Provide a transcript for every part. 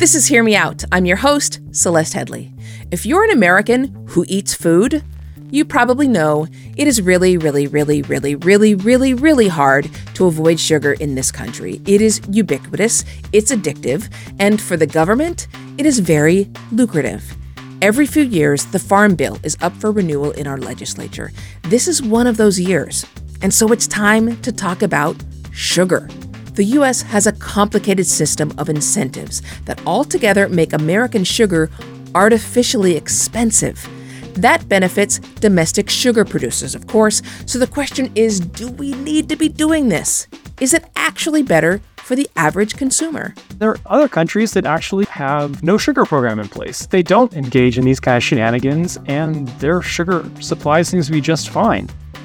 This is Hear Me Out. I'm your host, Celeste Headlee. If you're an American who eats food, you probably know it is really, really, really, really, really, really, really hard to avoid sugar in this country. It is ubiquitous, it's addictive, and for the government, it is very lucrative. Every few years, the Farm Bill is up for renewal in our legislature. This is one of those years. And so it's time to talk about sugar. The US has a complicated system of incentives that altogether make American sugar artificially expensive. That benefits domestic sugar producers, of course. So the question is do we need to be doing this? Is it actually better for the average consumer? There are other countries that actually have no sugar program in place. They don't engage in these kind of shenanigans, and their sugar supply seems to be just fine.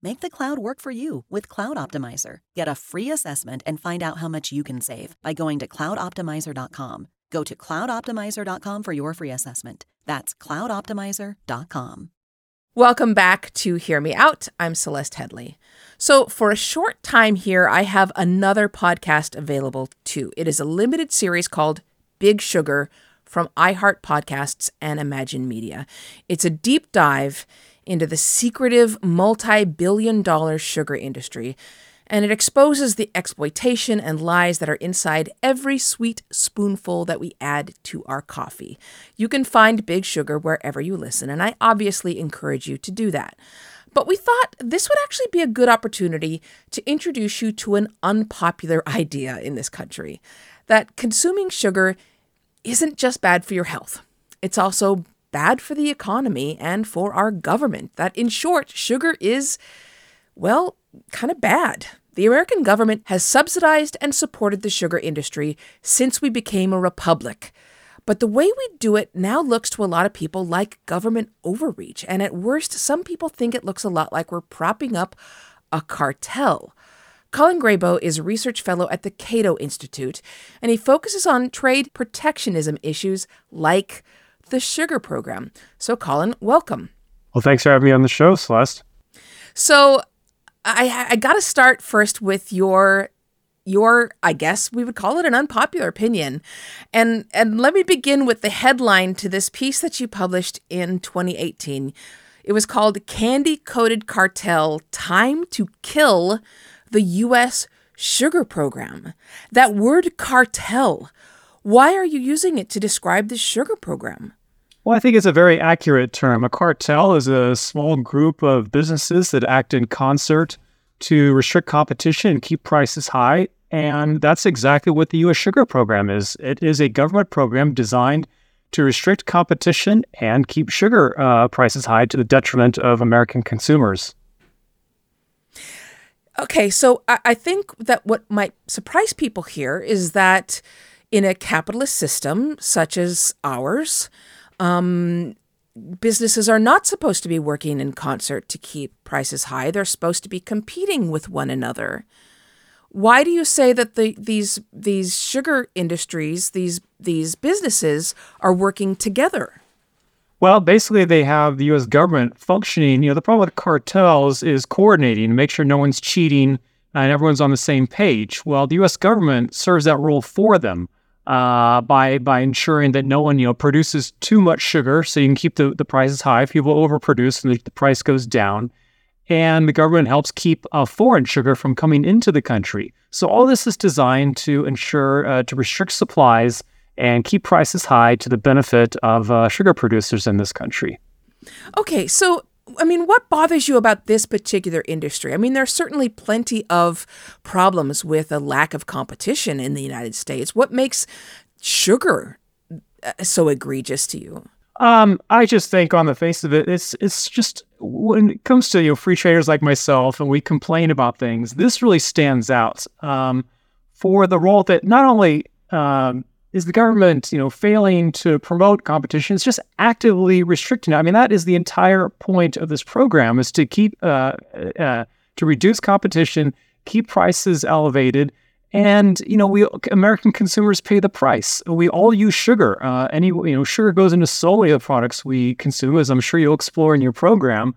Make the cloud work for you with Cloud Optimizer. Get a free assessment and find out how much you can save by going to cloudoptimizer.com. Go to cloudoptimizer.com for your free assessment. That's cloudoptimizer.com. Welcome back to Hear Me Out. I'm Celeste Headlee. So, for a short time here, I have another podcast available too. It is a limited series called Big Sugar from iHeart Podcasts and Imagine Media. It's a deep dive into the secretive multi billion dollar sugar industry, and it exposes the exploitation and lies that are inside every sweet spoonful that we add to our coffee. You can find Big Sugar wherever you listen, and I obviously encourage you to do that. But we thought this would actually be a good opportunity to introduce you to an unpopular idea in this country that consuming sugar isn't just bad for your health, it's also bad for the economy and for our government. That, in short, sugar is, well, kind of bad. The American government has subsidized and supported the sugar industry since we became a republic. But the way we do it now looks to a lot of people like government overreach. And at worst, some people think it looks a lot like we're propping up a cartel. Colin Grabow is a research fellow at the Cato Institute, and he focuses on trade protectionism issues like the sugar program. So, Colin, welcome. Well, thanks for having me on the show, Celeste. So, I, I got to start first with your your I guess we would call it an unpopular opinion. And and let me begin with the headline to this piece that you published in 2018. It was called Candy Coated Cartel Time to Kill the US Sugar Program. That word cartel, why are you using it to describe the sugar program? Well, I think it's a very accurate term. A cartel is a small group of businesses that act in concert to restrict competition and keep prices high. And that's exactly what the U.S. Sugar Program is. It is a government program designed to restrict competition and keep sugar uh, prices high to the detriment of American consumers. Okay, so I, I think that what might surprise people here is that in a capitalist system such as ours, um, businesses are not supposed to be working in concert to keep prices high. They're supposed to be competing with one another. Why do you say that the, these these sugar industries, these these businesses are working together? Well, basically, they have the U.S. government functioning. You know, the problem with cartels is coordinating make sure no one's cheating and everyone's on the same page. Well, the U.S. government serves that role for them uh, by by ensuring that no one you know produces too much sugar, so you can keep the, the prices high. If people overproduce, and the, the price goes down, and the government helps keep uh, foreign sugar from coming into the country. So all this is designed to ensure uh, to restrict supplies and keep prices high to the benefit of uh, sugar producers in this country. Okay, so I mean, what bothers you about this particular industry? I mean, there are certainly plenty of problems with a lack of competition in the United States. What makes sugar uh, so egregious to you? Um, I just think on the face of it, it's it's just when it comes to you know free traders like myself, and we complain about things. This really stands out um, for the role that not only um, is the government you know failing to promote competition, it's just actively restricting. I mean, that is the entire point of this program is to keep uh, uh, to reduce competition, keep prices elevated, and you know, we American consumers pay the price. We all use sugar. Uh, any you know, sugar goes into so many of the products we consume, as I'm sure you'll explore in your program.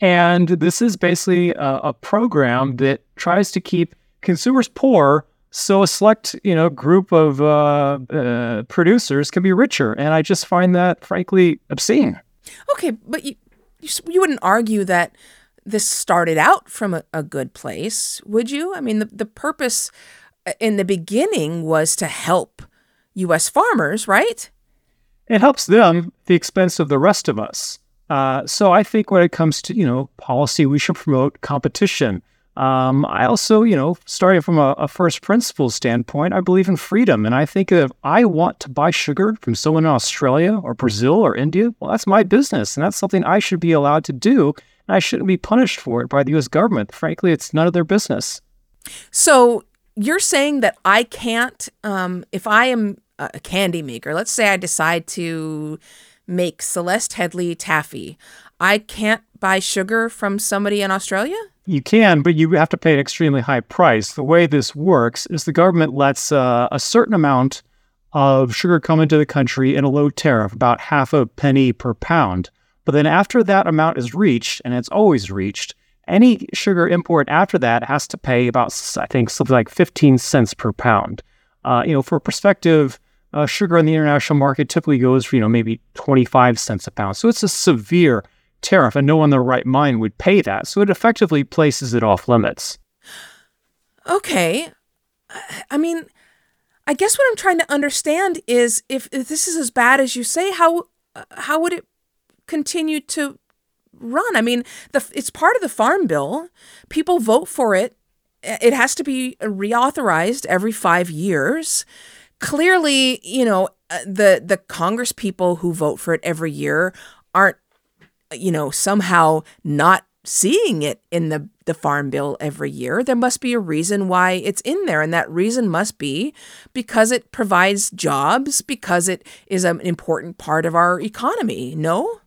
And this is basically a, a program that tries to keep consumers poor, so a select you know group of uh, uh, producers can be richer. And I just find that frankly obscene. Okay, but you you, you wouldn't argue that this started out from a, a, good place, would you? I mean, the, the purpose uh, in the beginning was to help U.S. farmers, right? It helps them at the expense of the rest of us. Uh, so I think when it comes to you know policy, we should promote competition. Um, I also, you know, starting from a, a, first principles standpoint, I believe in freedom. And I think if I want to buy sugar from someone in Australia or Brazil or India, well, that's my business. And that's something I should be allowed to do. And I shouldn't be punished for it by the US government. Frankly, it's none of their business. So you're saying that I can't, um, if I am a candy maker, let's say I decide to make Celeste Headlee taffy, I can't buy sugar from somebody in Australia? You can, but you have to pay an extremely high price. The way this works is the government lets uh, a certain amount of sugar come into the country in a low tariff, about half a penny per pound. But then after that amount is reached, and it's always reached, any sugar import after that has to pay about, I think, something like 15 cents per pound. Uh, you know, for perspective, uh, sugar in the international market typically goes for, you know, maybe 25 cents a pound. So it's a severe tariff, and no one in their right mind would pay that. So it effectively places it off limits. Okay. I mean, I guess what I'm trying to understand is if, if this is as bad as you say, how how would it continue to run? I mean, the it's part of the farm bill. People vote for it. It has to be reauthorized every 5 years. Clearly, you know, uh, the the Congress people who vote for it every year aren't you know, somehow not seeing it in the, the farm bill every year, there must be a reason why it's in there. And that reason must be because it provides jobs, because it is an important part of our economy. No?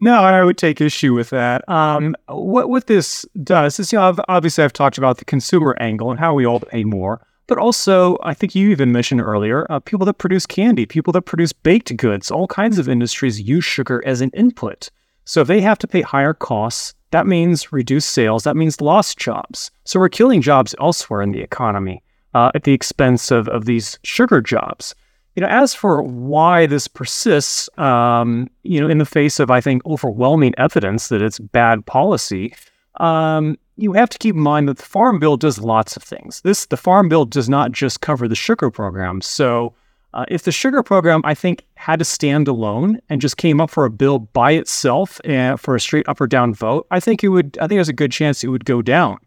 No, I would take issue with that. Um, what what this does is, you know, obviously I've talked about the consumer angle and how we all pay more, but also I think you even mentioned earlier uh, people that produce candy, people that produce baked goods, all kinds of industries use sugar as an input. So if they have to pay higher costs, that means reduced sales, that means lost jobs. So we're killing jobs elsewhere in the economy uh, at the expense of, of these sugar jobs. You know, as for why this persists, um, you know, in the face of, I think, overwhelming evidence that it's bad policy, um, you have to keep in mind that the Farm Bill does lots of things. This the Farm Bill does not just cover the sugar program. So uh, if the sugar program, I think, had to stand alone and just came up for a bill by itself uh, for a straight up or down vote, I think it would. I think there's a good chance it would go down.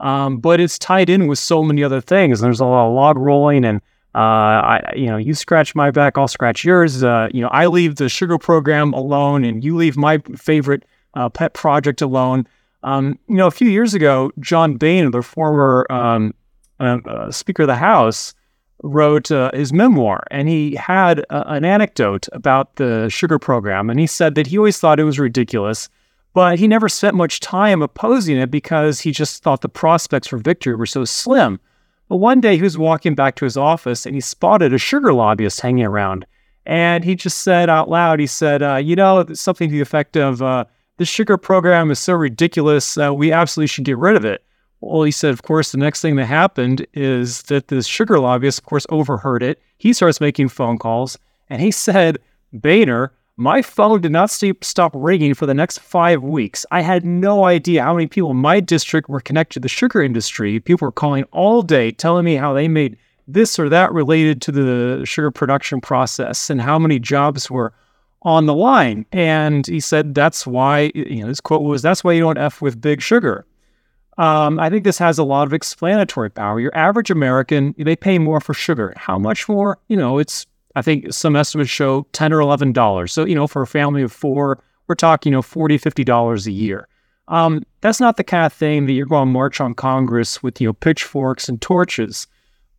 Um, but it's tied in with so many other things. There's a lot of log rolling, and uh, I, you know, you scratch my back, I'll scratch yours. Uh, you know, I leave the sugar program alone, and you leave my favorite uh, pet project alone. Um, you know, a few years ago, John Boehner, the former um, uh, Speaker of the House wrote uh, his memoir, and he had an anecdote about the sugar program. And he said that he always thought it was ridiculous, but he never spent much time opposing it because he just thought the prospects for victory were so slim. But one day he was walking back to his office and he spotted a sugar lobbyist hanging around. And he just said out loud, he said, uh, You know, something to the effect of, uh, the sugar program is so ridiculous, uh, we absolutely should get rid of it. Well, he said, of course, the next thing that happened is that this sugar lobbyist, of course, overheard it. He starts making phone calls, and he said, Boehner, my phone did not stop ringing for the next five weeks. I had no idea how many people in my district were connected to the sugar industry. People were calling all day telling me how they made this or that related to the sugar production process and how many jobs were on the line. And he said, that's why, you know, his quote was, that's why you don't F with big sugar. Um, I think this has a lot of explanatory power. Your average American, they pay more for sugar. How much more? You know, it's, I think some estimates show 10 or $11. So, you know, for a family of four, we're talking, you know, $40, $50 a year. Um, that's not the kind of thing that you're going to march on Congress with, you know, pitchforks and torches.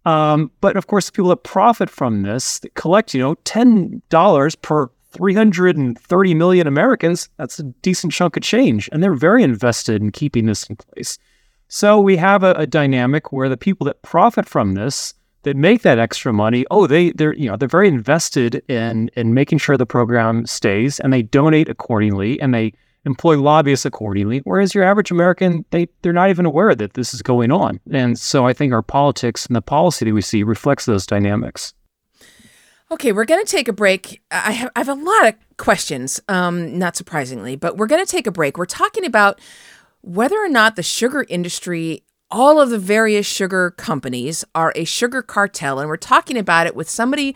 Um, but of course, the people that profit from this collect, you know, $10 per 330 million Americans, that's a decent chunk of change. And they're very invested in keeping this in place. So we have a, a, dynamic where the people that profit from this, that make that extra money, oh, they they're you know they're very invested in in making sure the program stays, and they donate accordingly, and they employ lobbyists accordingly. Whereas your average American, they they're not even aware that this is going on. And so I think our politics and the policy that we see reflects those dynamics. Okay, we're going to take a break. I have, I have a lot of questions, um, not surprisingly, but we're going to take a break. We're talking about whether or not the sugar industry, all of the various sugar companies, are a sugar cartel. And we're talking about it with somebody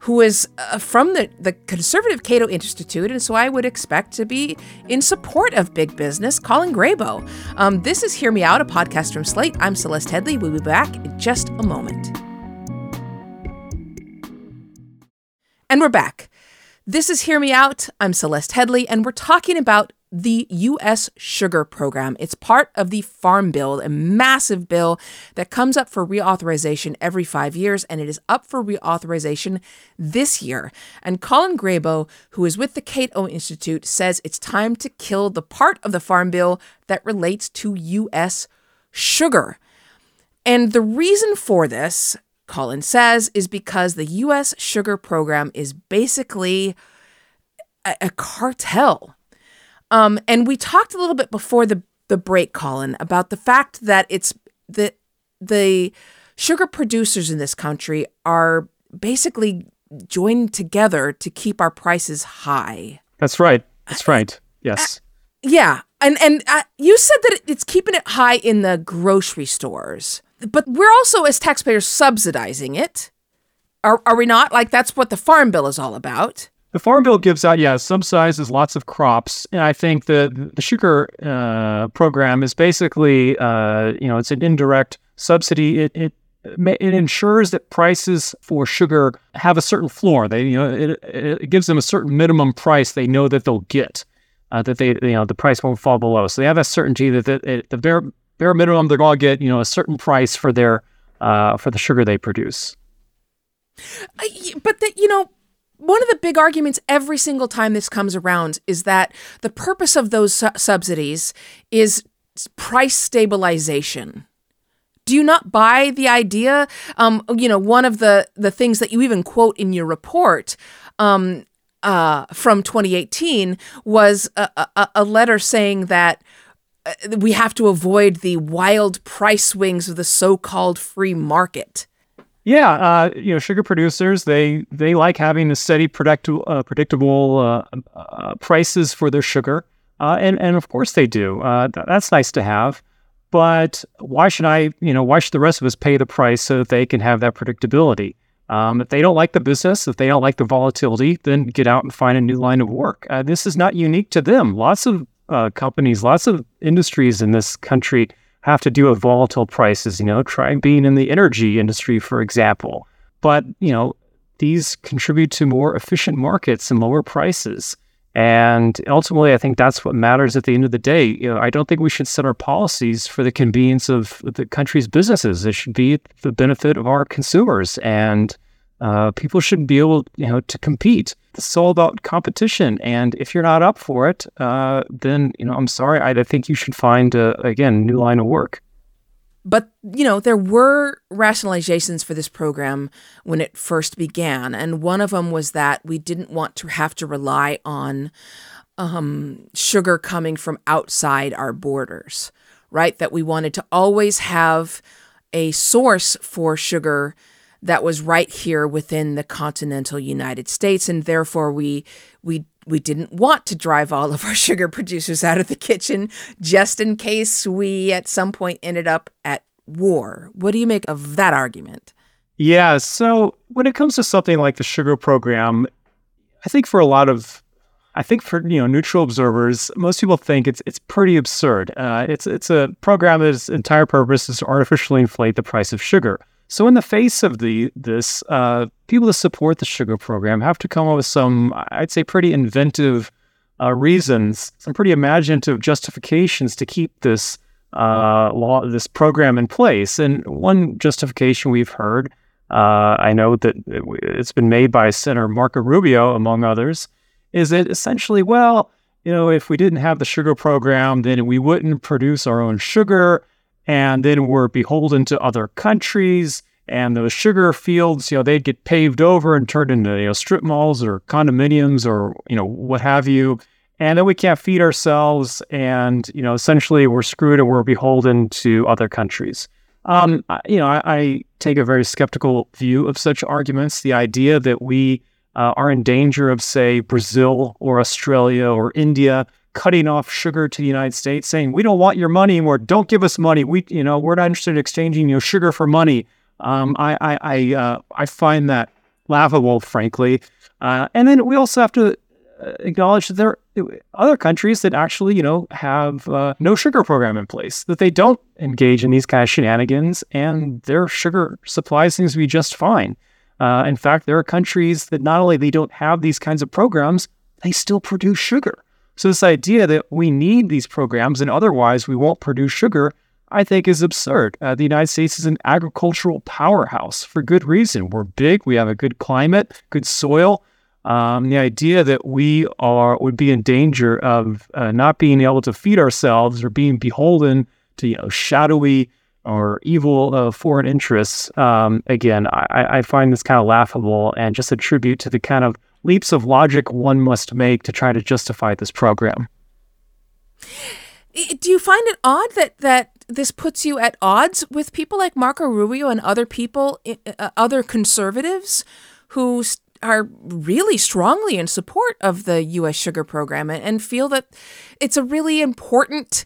who is uh, from the, the conservative Cato Institute, and so I would expect to be in support of big business, Colin Grabow. Um, this is Hear Me Out, a podcast from Slate. I'm Celeste Headlee. We'll be back in just a moment. And we're back. This is Hear Me Out. I'm Celeste Headlee, and we're talking about the U.S. Sugar Program. It's part of the Farm Bill, a massive bill that comes up for reauthorization every five years, and it is up for reauthorization this year. And Colin Grabow, who is with the Cato Institute, says it's time to kill the part of the Farm Bill that relates to U.S. sugar. And the reason for this Colin says, is because the U.S. sugar program is basically a, a cartel. Um, and we talked a little bit before the, the break, Colin, about the fact that it's the the sugar producers in this country are basically joined together to keep our prices high. That's right. That's right. Yes. Uh, yeah, and and uh, you said that it's keeping it high in the grocery stores but we're also as taxpayers subsidizing it. Are, are we not? Like that's what the farm bill is all about. The farm bill gives out, yeah, subsidizes lots of crops, and I think the the sugar uh, program is basically, uh, you know, it's an indirect subsidy. It, it it ensures that prices for sugar have a certain floor. They, you know, it, it gives them a certain minimum price they know that they'll get, uh, that they, you know, the price won't fall below. So they have that certainty that the, the bare bare minimum, they're going to get you know a certain price for their uh, for the sugar they produce. But that you know, one of the big arguments every single time this comes around is that the purpose of those su- subsidies is price stabilization. Do you not buy the idea? Um, you know, one of the the things that you even quote in your report um, uh, from 2018 was a, a, a letter saying that we have to avoid the wild price swings of the so-called free market. Yeah, uh, you know, sugar producers they they like having a steady, predictable, uh, predictable uh, uh, prices for their sugar, uh, and and of course they do. Th- that's nice to have, but why should I? You know, why should the rest of us pay the price so that they can have that predictability? Um, if they don't like the business, if they don't like the volatility, then get out and find a new line of work. this is not unique to them. Lots of uh, companies, lots of industries in this country have to do with volatile prices. You know, try being in the energy industry, for example. But you know, these contribute to more efficient markets and lower prices. And ultimately, I think that's what matters at the end of the day. You know, I don't think we should set our policies for the convenience of the country's businesses. It should be the benefit of our consumers, and uh, people should be able, you know, to compete it's all about competition. And if you're not up for it, uh, then you know I'm sorry. I, think you should find a, again new line of work. But you know there were rationalizations for this program when it first began, and one of them was that we didn't want to have to rely on um, sugar coming from outside our borders, right? That we wanted to always have a source for sugar that was right here within the continental United States, and therefore we we we didn't want to drive all of our sugar producers out of the kitchen just in case we at some point ended up at war. What do you make of that argument? Yeah, so when it comes to something like the sugar program, I think for a lot of, I think for you know neutral observers, most people think it's it's pretty absurd. Uh, it's it's a program that's entire purpose is to artificially inflate the price of sugar. So in the face of the this, uh, people that support the sugar program have to come up with some, I'd say, pretty inventive uh, reasons, some pretty imaginative justifications to keep this uh, law, this program in place. And one justification we've heard, uh, I know that it's been made by Senator Marco Rubio, among others, is that essentially, well, you know, if we didn't have the sugar program, then we wouldn't produce our own sugar, and then we're beholden to other countries. And those sugar fields, you know, they'd get paved over and turned into you know strip malls or condominiums or you know what have you and then we can't feed ourselves and you know essentially we're screwed and we're beholden to other countries um, you know I, I, take a very skeptical view of such arguments the idea that we uh, are in danger of say brazil or australia or india cutting off sugar to the united states saying we don't want your money anymore don't give us money we you know we're not interested in exchanging you know sugar for money um, i i I, uh, I find that laughable frankly uh, and then we also have to uh, acknowledge that there are other countries that actually, you know, have uh, no sugar program in place, that they don't engage in these kind of shenanigans, and their sugar supply seems to be just fine. Uh, in fact, there are countries that not only they don't have these kinds of programs, they still produce sugar. So this idea that we need these programs and otherwise we won't produce sugar, I think is absurd. Uh, the United States is an agricultural powerhouse for good reason. We're big, we have a good climate, good soil. Um, the idea that we are would be in danger of uh, not being able to feed ourselves or being beholden to you know shadowy or evil uh, foreign interests. Um, again, I, I, find this kind of laughable and just a tribute to the kind of leaps of logic one must make to try to justify this program. Do you find it odd that that this puts you at odds with people like Marco Rubio and other people, uh, other conservatives who are really strongly in support of the U.S. sugar program and, feel that it's a really important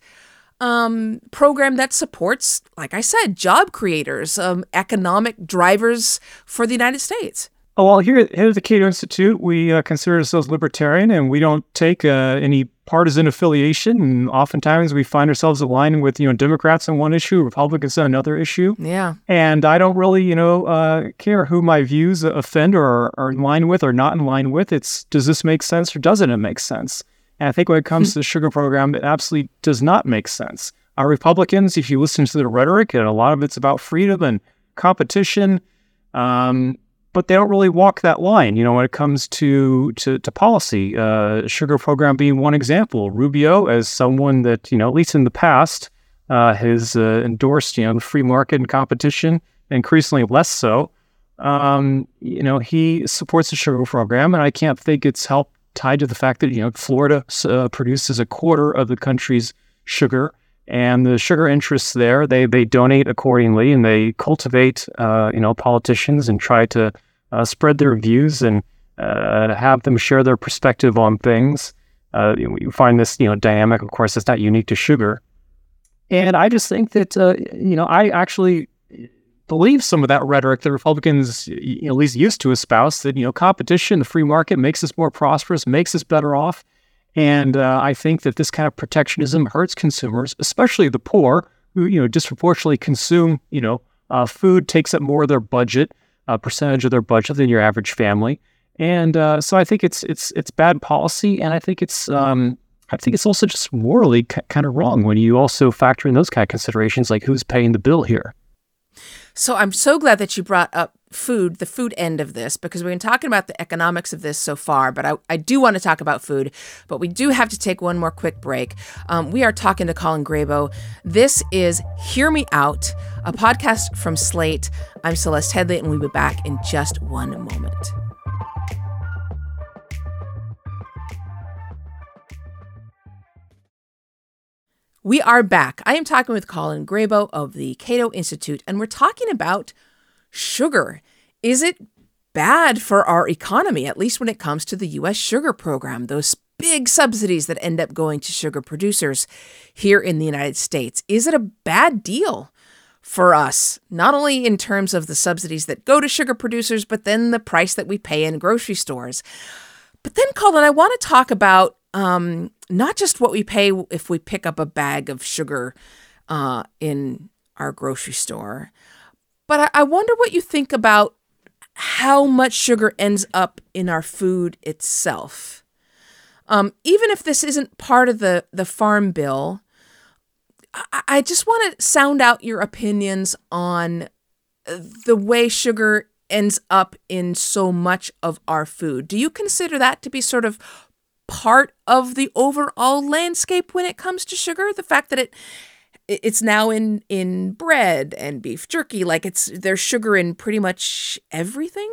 um, program that supports, like I said, job creators, um, economic drivers for the United States. Oh, well, here, here at the Cato Institute, we uh, consider ourselves libertarian and we don't take uh, any partisan affiliation. And oftentimes we find ourselves aligning with, you know, Democrats on one issue, Republicans on another issue. Yeah. And I don't really, you know, uh, care who my views offend or are in line with or not in line with. It's does this make sense or doesn't it make sense? And I think when it comes to the sugar program, it absolutely does not make sense. Our Republicans, if you listen to the rhetoric, and a lot of it's about freedom and competition, um, but they don't really walk that line. You know, when it comes to to, to policy, uh, sugar program being one example. Rubio, as someone that you know, at least in the past, uh, has uh, endorsed you know free market and competition, increasingly less so. Um, you know, he supports the sugar program, and I can't think it's helped tied to the fact that you know Florida uh, produces a quarter of the country's sugar and the sugar interests there they they donate accordingly and they cultivate uh, you know politicians and try to uh, spread their views and uh, have them share their perspective on things. Uh, you find this, you know, dynamic. Of course, it's not unique to sugar, and I just think that uh, you know I actually believe some of that rhetoric that Republicans you know, at least used to espouse that you know competition, the free market makes us more prosperous, makes us better off. And uh, I think that this kind of protectionism hurts consumers, especially the poor, who you know disproportionately consume. You know, uh, food takes up more of their budget a percentage of their budget than your average family. And uh, so I think it's it's it's bad policy, and I think it's um, I think it's also just morally c- kind of wrong when you also factor in those kind of considerations, like who's paying the bill here. So I'm so glad that you brought up food, the food end of this, because we've been talking about the economics of this so far, but I, I do want to talk about food. But we do have to take one more quick break. Um, we are talking to Colin Grabow. This is Hear Me Out, a podcast from Slate. I'm Celeste Headlee, and we'll be back in just one moment. We are back. I am talking with Colin Grabow of the Cato Institute, and we're talking about sugar. Is it bad for our economy, at least when it comes to the U.S. sugar program, those big subsidies that end up going to sugar producers here in the United States? Is it a bad deal? For us, not only in terms of the subsidies that go to sugar producers, but then the price that we pay in grocery stores. But then, Colin, I want to talk about um, not just what we pay if we pick up a bag of sugar uh, in our grocery store, but I, I wonder what you think about how much sugar ends up in our food itself. Um, even if this isn't part of the, the farm bill, I, I just want to sound out your opinions on uh, the way sugar ends up in so much of our food. Do you consider that to be sort of part of the overall landscape when it comes to sugar? The fact that it it's now in in bread and beef jerky like it's there's sugar in pretty much everything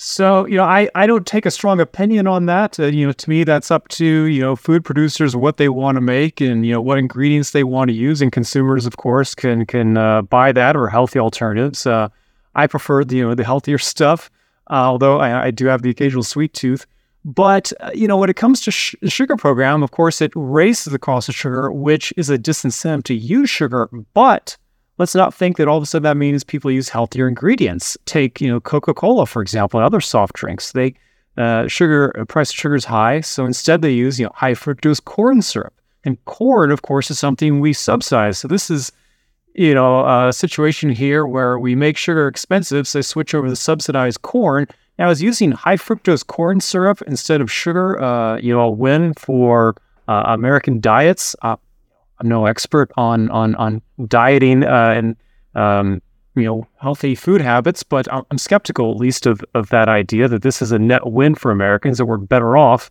so you know i i don't take a strong opinion on that. Uh, you know to me that's up to you know food producers what they want to make and you know what ingredients they want to use and consumers of course can can uh, buy that or healthy alternatives. Uh, i prefer the you know the healthier stuff although I, I do have the occasional sweet tooth. But uh, you know, when it comes to sh- sugar program, of course, it raises the cost of sugar, which is a disincentive to use sugar. But let's not think that all of a sudden that means people use healthier ingredients. Take you know Coca-Cola for example, and other soft drinks. They uh, sugar uh, price of sugar is high, so instead they use you know high fructose corn syrup. And corn, of course, is something we subsidize. So this is you know a situation here where we make sugar expensive, so they switch over to subsidized corn now, is using high fructose corn syrup instead of sugar, uh, you know, a win for uh, American diets. I'm no expert on on on dieting uh, and um, you know healthy food habits, but I'm skeptical at least of of that idea that this is a net win for Americans that we're better off.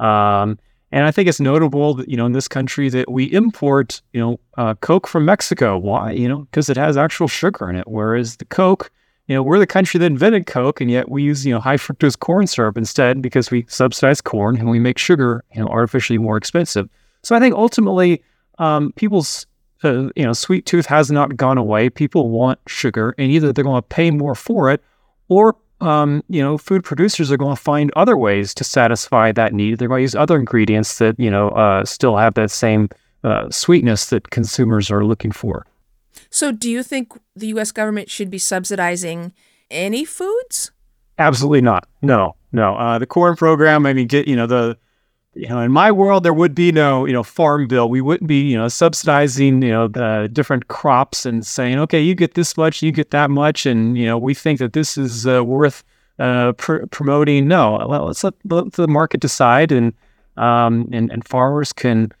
Um, and I think it's notable that you know in this country that we import you know uh, Coke from Mexico. Why? You know because it has actual sugar in it, whereas the Coke you know, we're the country that invented Coke, and yet we use, you know, high fructose corn syrup instead because we subsidize corn and we make sugar, you know, artificially more expensive. So I think ultimately, um, people's, uh, you know, sweet tooth has not gone away. People want sugar, and either they're going to pay more for it, or um, you know, food producers are going to find other ways to satisfy that need. They're going to use other ingredients that you know uh, still have that same uh, sweetness that consumers are looking for. So, do you think the U.S. government should be subsidizing any foods? Absolutely not. No, no. Uh, the corn program. I mean, get you know the you know in my world there would be no you know farm bill. We wouldn't be you know subsidizing you know the different crops and saying okay you get this much, you get that much, and you know we think that this is uh, worth uh, pr- promoting. No, let's let, let, the market decide, and um, and and farmers can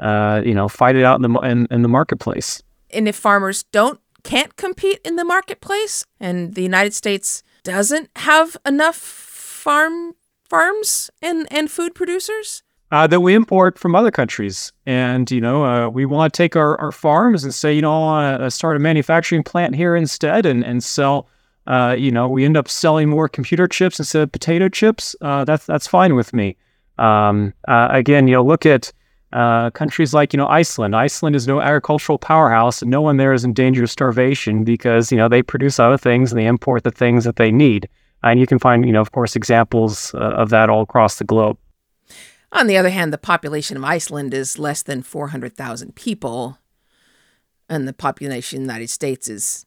uh, you know fight it out in the in, in the marketplace and if farmers don't can't compete in the marketplace and the United States doesn't have enough farm farms and and food producers uh, that we import from other countries. And, you know, uh, we want to take our, our farms and say, you know, I want to start a manufacturing plant here instead and, and sell, uh, you know, we end up selling more computer chips instead of potato chips. Uh, that's, that's fine with me. Um, uh, again, you know, look at uh, countries like you know Iceland. Iceland is no agricultural powerhouse, and no one there is in danger of starvation because you know they produce other things and they import the things that they need. And you can find you know of course examples uh, of that all across the globe. On the other hand, the population of Iceland is less than four hundred thousand people, and the population of the United States is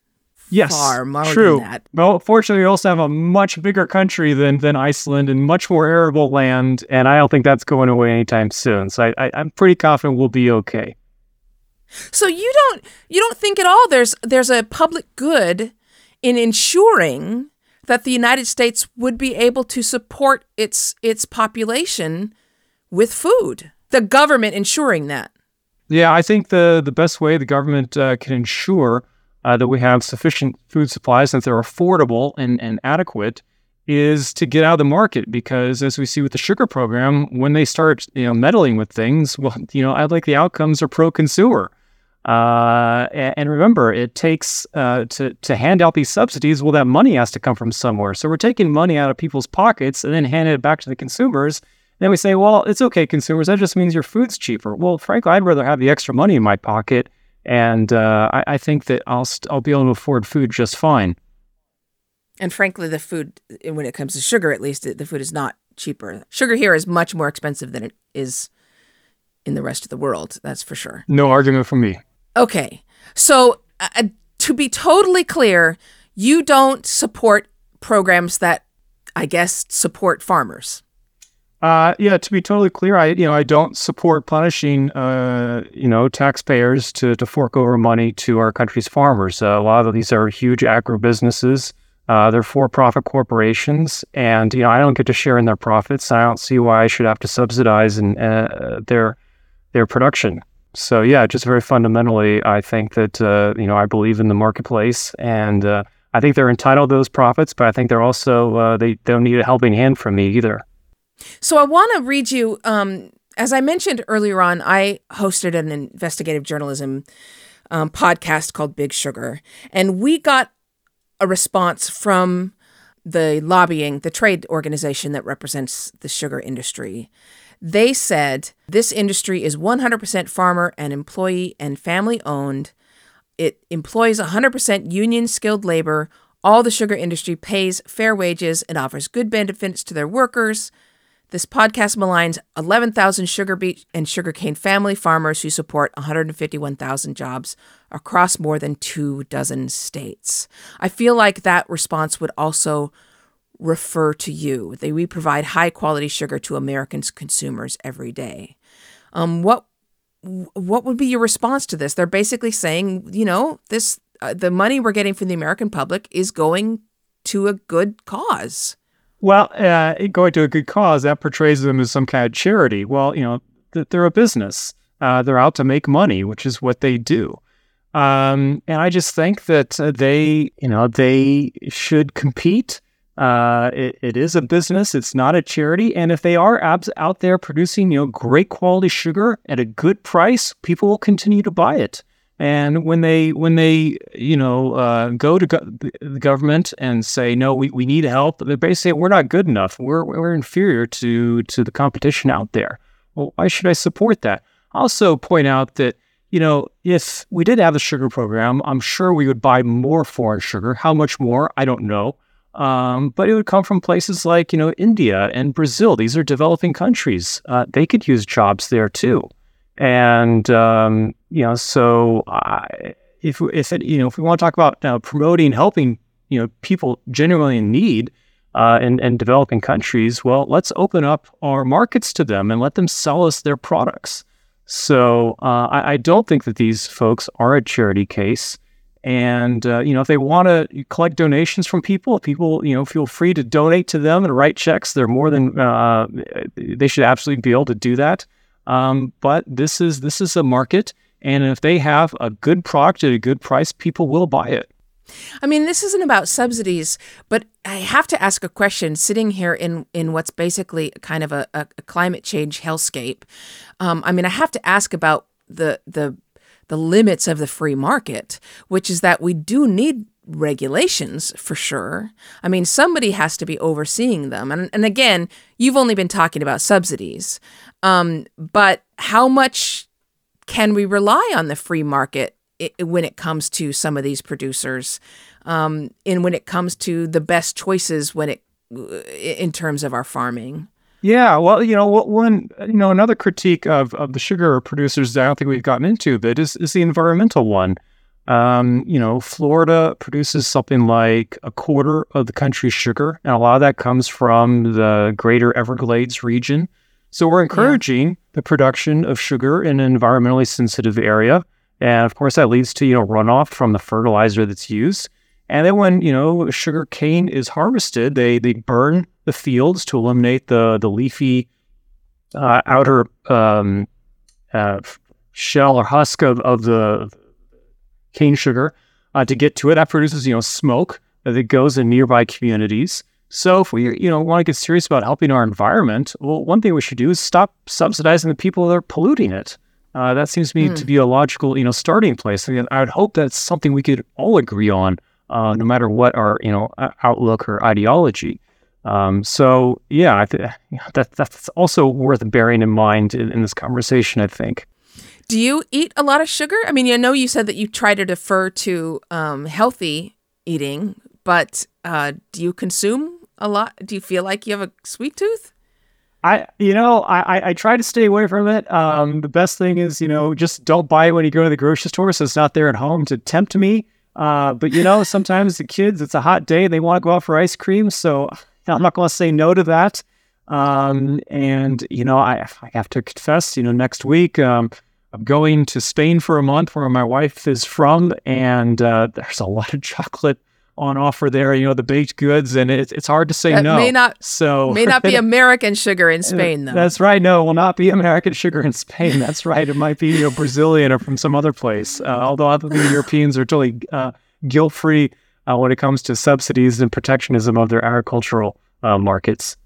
yes, far more true. than that. Well, fortunately, we also have a much bigger country than than Iceland and much more arable land, and I don't think that's going away anytime soon. So I, I, I'm pretty confident we'll be okay. So you don't you don't think at all there's there's a public good in ensuring that the United States would be able to support its its population with food. The government ensuring that. Yeah, I think the the best way the government uh, can ensure uh, that we have sufficient food supplies and that they're affordable and, and adequate is to get out of the market because as we see with the sugar program when they start you know meddling with things well you know i like the outcomes are pro-consumer uh, and remember it takes uh, to, to hand out these subsidies well that money has to come from somewhere so we're taking money out of people's pockets and then handing it back to the consumers and then we say well it's okay consumers that just means your food's cheaper well frankly i'd rather have the extra money in my pocket and uh, I, I, think that I'll st- I'll be able to afford food just fine. And frankly, the food, when it comes to sugar, at least, the food is not cheaper. Sugar here is much more expensive than it is in the rest of the world. That's for sure. No argument from me. Okay, so uh, to be totally clear, you don't support programs that I guess support farmers. Uh, yeah, to be totally clear, I you know I don't support punishing uh, you know taxpayers to to fork over money to our country's farmers. Uh, a lot of these are huge agro businesses. Uh, they're for-profit corporations, and you know I don't get to share in their profits. I don't see why I should have to subsidize in, uh, their their production. So yeah, just very fundamentally, I think that uh, you know I believe in the marketplace, and uh, I think they're entitled to those profits. But I think they're also uh, they don't need a helping hand from me either. So I want to read you. Um, as I mentioned earlier on, I hosted an investigative journalism um, podcast called Big Sugar, and we got a response from the lobbying, the trade organization that represents the sugar industry. They said this industry is 100% farmer and employee and family owned. It employs 100% union skilled labor. All the sugar industry pays fair wages and offers good benefits to their workers. This podcast maligns 11,000 sugar beet and sugarcane family farmers who support 151,000 jobs across more than two dozen states. I feel like that response would also refer to you. They, we provide high quality sugar to Americans consumers every day. Um, what what would be your response to this? They're basically saying, you know, this uh, the money we're getting from the American public is going to a good cause. Well, uh, going to a good cause that portrays them as some kind of charity. Well, you know, they're a business. Uh, they're out to make money, which is what they do. Um, and I just think that uh, they, you know, they should compete. Uh, it, it is a business; it's not a charity. And if they are abs- out there producing, you know, great quality sugar at a good price, people will continue to buy it. And when they when they you know uh, go to go- the government and say no, we, we need help, they basically say we're not good enough. We're we're inferior to to the competition out there. Well, why should I support that? Also, point out that you know if we did have the sugar program, I'm sure we would buy more foreign sugar. How much more? I don't know. Um, but it would come from places like you know India and Brazil. These are developing countries. Uh, they could use jobs there too. And um, you know, so I, if if it, you know if we want to talk about uh, promoting, helping you know people genuinely in need uh, in, in developing countries, well, let's open up our markets to them and let them sell us their products. So uh, I, I, don't think that these folks are a charity case. And uh, you know, if they want to collect donations from people, people you know feel free to donate to them and write checks. They're more than uh, they should absolutely be able to do that. Um, but this is this is a market, and if they have a good product at a good price, people will buy it. I mean, this isn't about subsidies, but I have to ask a question. Sitting here in in what's basically kind of a, a, climate change hellscape, um, I mean, I have to ask about the the the limits of the free market, which is that we do need regulations for sure. I mean, somebody has to be overseeing them. And, and again, you've only been talking about subsidies. Um, but how much can we rely on the free market when it comes to some of these producers, um, and when it comes to the best choices when it in terms of our farming? Yeah, well, you know, one, you know, another critique of, of the sugar producers that I don't think we've gotten into but is, is the environmental one. Um, you know, Florida produces something like a quarter of the country's sugar, and a lot of that comes from the greater Everglades region. So we're encouraging yeah. the production of sugar in an environmentally sensitive area. And of course, that leads to, you know, runoff from the fertilizer that's used. And then when, you know, sugar cane is harvested, they, they burn the fields to eliminate the, the leafy uh, outer um, uh, shell or husk of, of the cane sugar uh, to get to it. That produces, you know, smoke that goes in nearby communities. So if we, you know, want to get serious about helping our environment, well, one thing we should do is stop subsidizing the people that are polluting it. Uh, that seems to me mm. to be a logical, you know, starting place. And I would hope that's something we could all agree on, uh, no matter what our, you know, outlook or ideology. Um, so yeah, I th- that that's also worth bearing in mind in, in this conversation. I think. Do you eat a lot of sugar? I mean, I know you said that you try to defer to um, healthy eating, but uh, do you consume a lot? Do you feel like you have a sweet tooth? I, you know, I, I try to stay away from it. Um, the best thing is, you know, just don't buy it when you go to the grocery store, so it's not there at home to tempt me. Uh, but you know, sometimes the kids, it's a hot day, they want to go out for ice cream, so I'm not going to say no to that. Um, and you know, I I have to confess, you know, next week um, I'm going to Spain for a month, where my wife is from, and uh, there's a lot of chocolate on offer there. You know, the baked goods, and it's it's hard to say That no. may not- so May not be American sugar in Spain, though. That's right. No, it will not be American sugar in Spain. That's right. It might be you know Brazilian or from some other place. Uh, although I think the Europeans are totally uh, guilt free uh, when it comes to subsidies and protectionism of their agricultural uh, markets.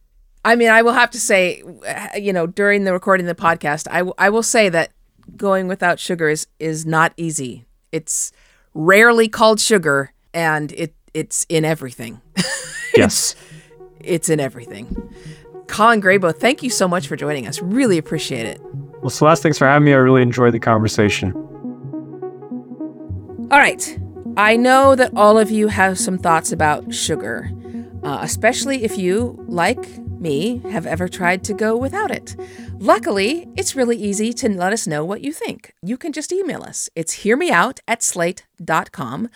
I mean, I will have to say, uh, you know, during the recording of the podcast, I, w- I will say that going without sugar is, is not easy. It's rarely called sugar, and it it's in everything. Yes. It's in everything. Colin Grabow, thank you so much for joining us. Really appreciate it. well, Celeste, thanks for having me. I really enjoyed the conversation. All right. I know that all of you have some thoughts about sugar, uh, especially if you, like me, have ever tried to go without it. Luckily, it's really easy to let us know what you think. You can just email us. It's hearmeout at slate.com.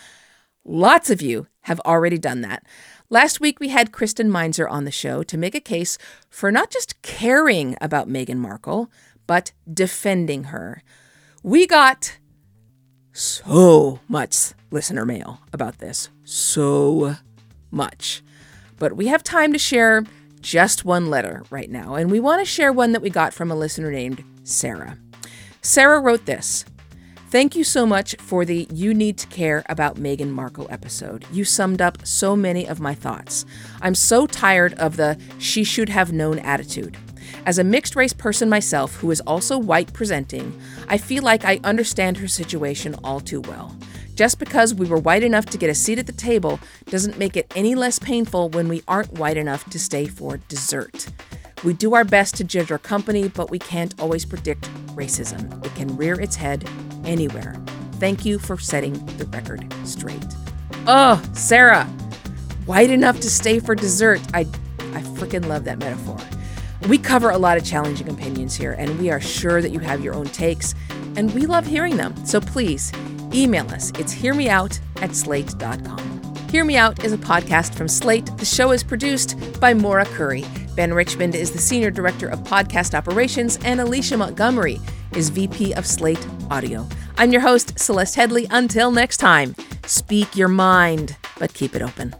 Lots of you have already done that. Last week, we had Kristen Meinzer on the show to make a case for not just caring about Meghan Markle, but defending her. We got so much listener mail about this. So much. But we have time to share just one letter right now, and we want to share one that we got from a listener named Sarah. Sarah wrote this Thank you so much for the You Need to Care About Meghan Markle episode. You summed up so many of my thoughts. I'm so tired of the she should have known attitude. As a mixed race person myself who is also white presenting, I feel like I understand her situation all too well. Just because we were white enough to get a seat at the table doesn't make it any less painful when we aren't white enough to stay for dessert. We do our best to judge our company, but we can't always predict racism. It can rear its head anywhere. Thank you for setting the record straight. Oh, Sarah, white enough to stay for dessert. I, I freaking love that metaphor. We cover a lot of challenging opinions here, and we are sure that you have your own takes, and we love hearing them. So please email us. It's hearmeout at slate.com. Hear Me Out is a podcast from Slate. The show is produced by Maura Currie. Ben Richmond is the Senior Director of Podcast Operations, and Alicia Montgomery is VP of Slate Audio. I'm your host, Celeste Headlee. Until next time, speak your mind, but keep it open.